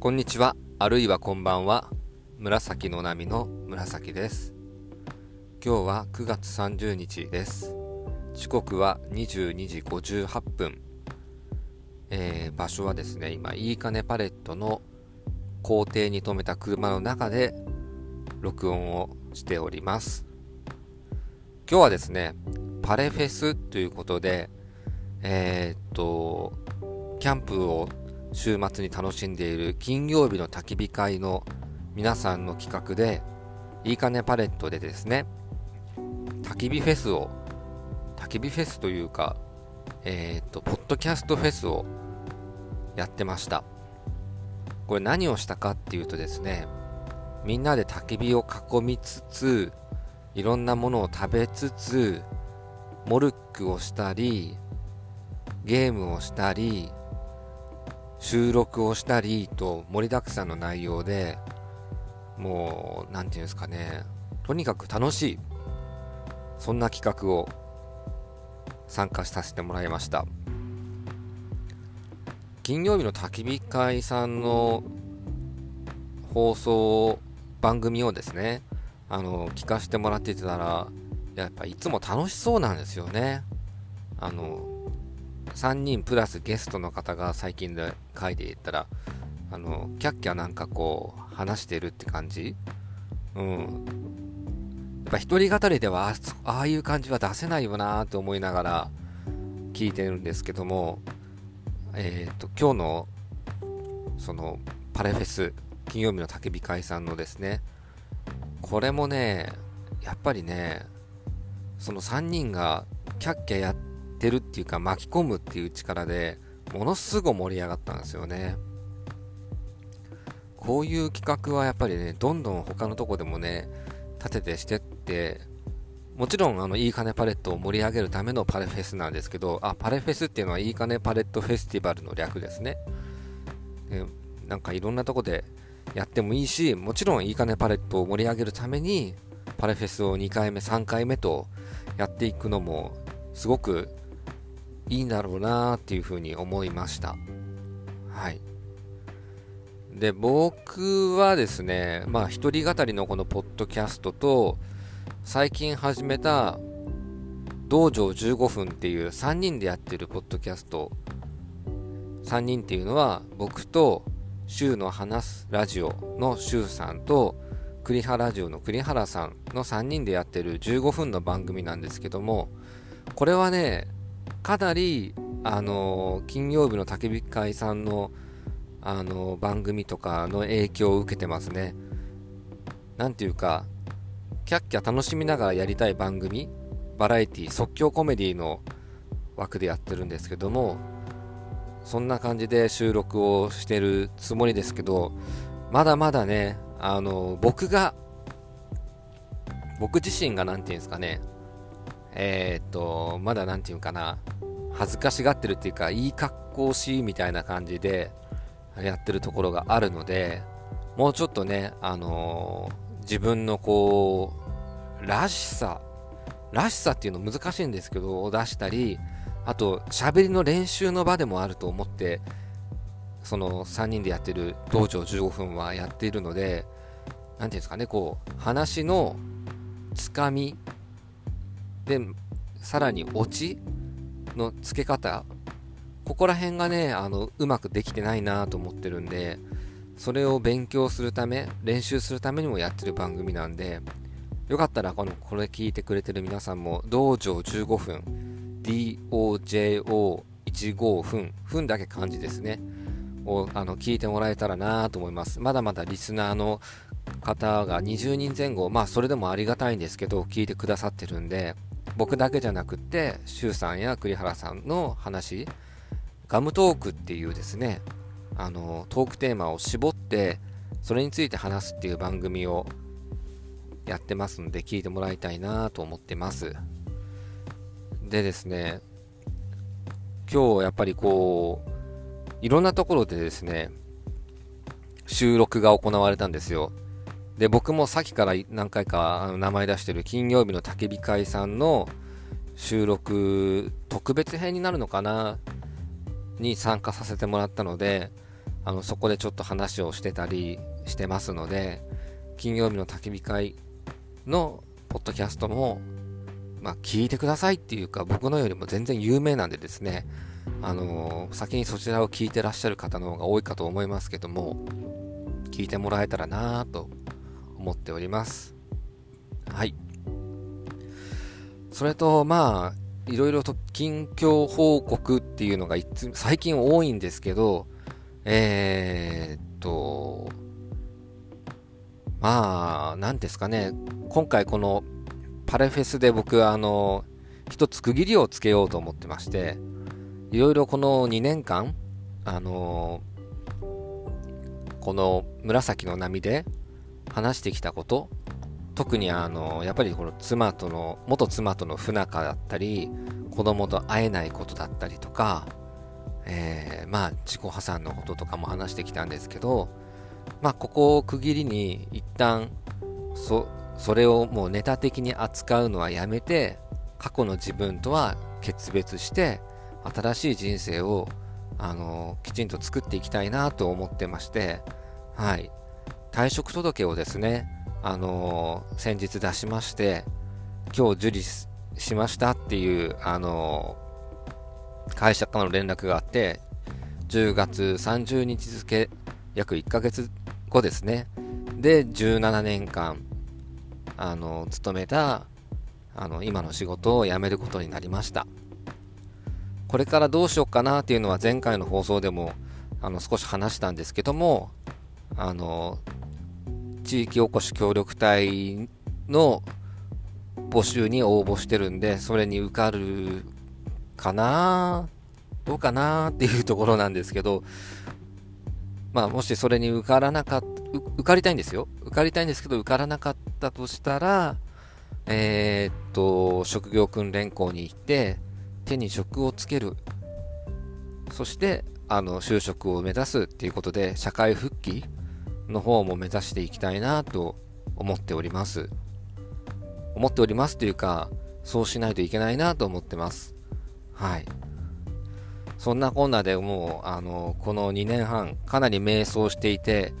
こんにちは、あるいはこんばんは。紫の波の紫です。今日は9月30日です。時刻は22時58分。えー、場所はですね、今、いいかねパレットの校庭に停めた車の中で録音をしております。今日はですね、パレフェスということで、えー、っと、キャンプを週末に楽しんでいる金曜日の焚き火会の皆さんの企画で、いいかねパレットでですね、焚き火フェスを、焚き火フェスというか、えっ、と、ポッドキャストフェスをやってました。これ何をしたかっていうとですね、みんなで焚き火を囲みつつ、いろんなものを食べつつ、モルックをしたり、ゲームをしたり、収録をしたりと盛りだくさんの内容でもう何て言うんですかね。とにかく楽しい。そんな企画を参加させてもらいました。金曜日の焚き火会さんの放送番組をですねあの聞かせてもらってたらやっぱいつも楽しそうなんですよね。あの3人プラスゲストの方が最近で書いていったら、あの、キャッキャなんかこう、話してるって感じ？うん。やっぱ一人語りではああいう感じは出せないよなと思いながら聞いてるんですけども、えっ、ー、と、今日の、その、パレフェス、金曜日の焚き火会さんのですね、これもね、やっぱりね、その3人がキャッキャやっててるっていうか巻き込むっていう力でものすごい盛り上がったんですよね。こういう企画はやっぱりね、どんどん他のとこでもね、立ててしてって、もちろんあのいい金パレットを盛り上げるためのパレフェスなんですけど、あ、パレフェスっていうのはいい金パレットフェスティバルの略ですね。でなんかいろんなとこでやってもいいし、もちろんいい金パレットを盛り上げるために、パレフェスを2回目、3回目とやっていくのもすごくいいんだろうなっていうふうに思いました。はい。で、僕はですね、まあ、一人語りのこのポッドキャストと、最近始めた、道場15分っていう3人でやってるポッドキャスト、3人っていうのは、僕と、週の話すラジオの週さんと、栗原ラジオの栗原さんの3人でやってる15分の番組なんですけども、これはね、かなり、あの金曜日の焚き火会さんの、あの番組とかの影響を受けてますね。なんていうか、キャッキャ楽しみながらやりたい番組、バラエティ、即興コメディの枠でやってるんですけども、そんな感じで収録をしてるつもりですけど、まだまだね、あの、僕が、僕自身が何て言うんですかね、えー、っと、まだ何て言うかな、恥ずかしがってるっていうか、いい格好しみたいな感じでやってるところがあるので、もうちょっとね、あのー、自分のこう、らしさ、らしさっていうの難しいんですけど、を出したり、あと、喋りの練習の場でもあると思って、その3人でやってる道場15分はやっているので、何て言うんですかね、こう、話のつかみ、で、さらにオチの付け方。ここら辺がねあのうまくできてないなと思ってるんでそれを勉強するため練習するためにもやってる番組なんでよかったらこのこれ聞いてくれてる皆さんも道場15分 DOJO15 分分だけ漢字ですねをあの聞いてもらえたらなと思います。まだまだリスナーの方が20人前後まあそれでもありがたいんですけど聞いてくださってるんで僕だけじゃなくって、周さんや栗原さんの話、ガムトークっていうですね、あの、トークテーマを絞って、それについて話すっていう番組をやってますので、聞いてもらいたいなと思ってます。でですね、今日やっぱりこう、いろんなところでですね、収録が行われたんですよ。で、僕もさっきから何回か名前出してる金曜日の焚き火会さんの収録特別編になるのかな？に参加させてもらったので、あのそこでちょっと話をしてたりしてますので金曜日の焚き火会のポッドキャストも、まあ、聞いてくださいっていうか僕のよりも全然有名なんでですねあの、先にそちらを聞いてらっしゃる方の方が多いかと思いますけども聞いてもらえたらなぁと思っております。はい。それとまあいろいろと近況報告っていうのがいつ最近多いんですけどえー、っとまあ何ですかね。今回このパレフェスで僕はあの一つ区切りをつけようと思ってましていろいろこの2年間あのこの紫の波で話してきたこと特にあのやっぱりこの妻との元妻との不仲だったり子供と会えないことだったりとか、えー、まあ自己破産のこととかも話してきたんですけどまあここを区切りに一旦そそれをもうネタ的に扱うのはやめて過去の自分とは決別して新しい人生をあのきちんと作っていきたいなと思ってましてはい。退職届をですねあのー、先日出しまして、今日受理しましたっていう、あのー、会社からの連絡があって、10月30日付、約1ヶ月後ですね。で、17年間、あのー、勤めた、あの、今の仕事を辞めることになりました。これからどうしようかなっていうのは前回の放送でも、あの、少し話したんですけども、あの、地域おこし協力隊の募集に応募してるんで、それに受かるかなどうかなっていうところなんですけど、まあ、もしそれに受からなかった、受かりたいんですよ。受かりたいんですけど、受からなかったとしたら、えー、っと、職業訓練校に行って、手に職をつける。そして、あの、就職を目指すっていうことで、社会復帰の方も目指していきたいなと思っております。思っておりますというか、そうしないといけないなと思ってます。はい。そんなこんなでもう、あの、この2年半、かなり迷走していて、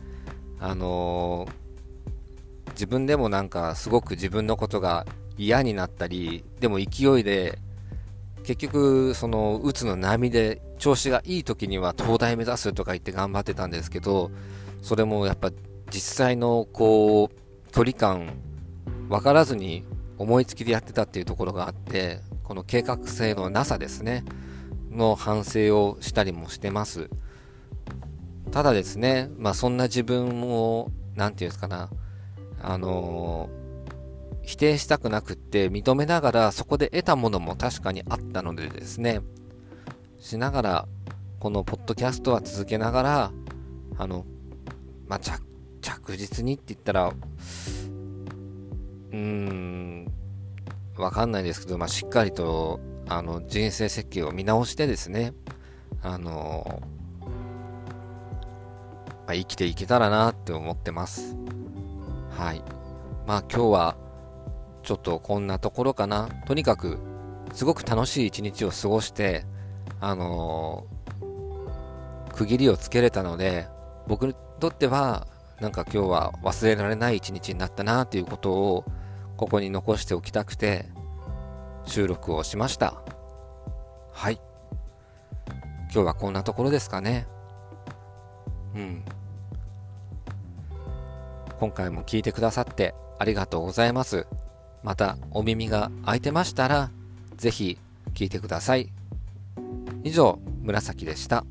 あの自分でもなんかすごく自分のことが嫌になったり、でも勢いで、結局、その、うつの波で調子がいい時には東大目指すとか言って頑張ってたんですけど、それもやっぱ実際のこう距離感分からずに思いつきでやってたっていうところがあってこの計画性のなさですねの反省をしたりもしてます。ただですねまあそんな自分を何て言うんですかなあのー、否定したくなくって認めながらそこで得たものも確かにあったのでですねしながらこのポッドキャストは続けながらあのまあ、着着実にって言ったら、うーん、わかんないですけど、まあ、しっかりと、あの、人生設計を見直してですね、あの、まあ、生きていけたらなって思ってます。はい。まあ、今日は、ちょっとこんなところかな。とにかく、すごく楽しい一日を過ごして、あの、区切りをつけれたので、僕にとっては、なんか今日は忘れられない一日になったなということを、ここに残しておきたくて、収録をしました。はい。今日はこんなところですかね。うん。今回も聞いてくださってありがとうございます。またお耳が開いてましたら、ぜひ聞いてください。以上、紫でした。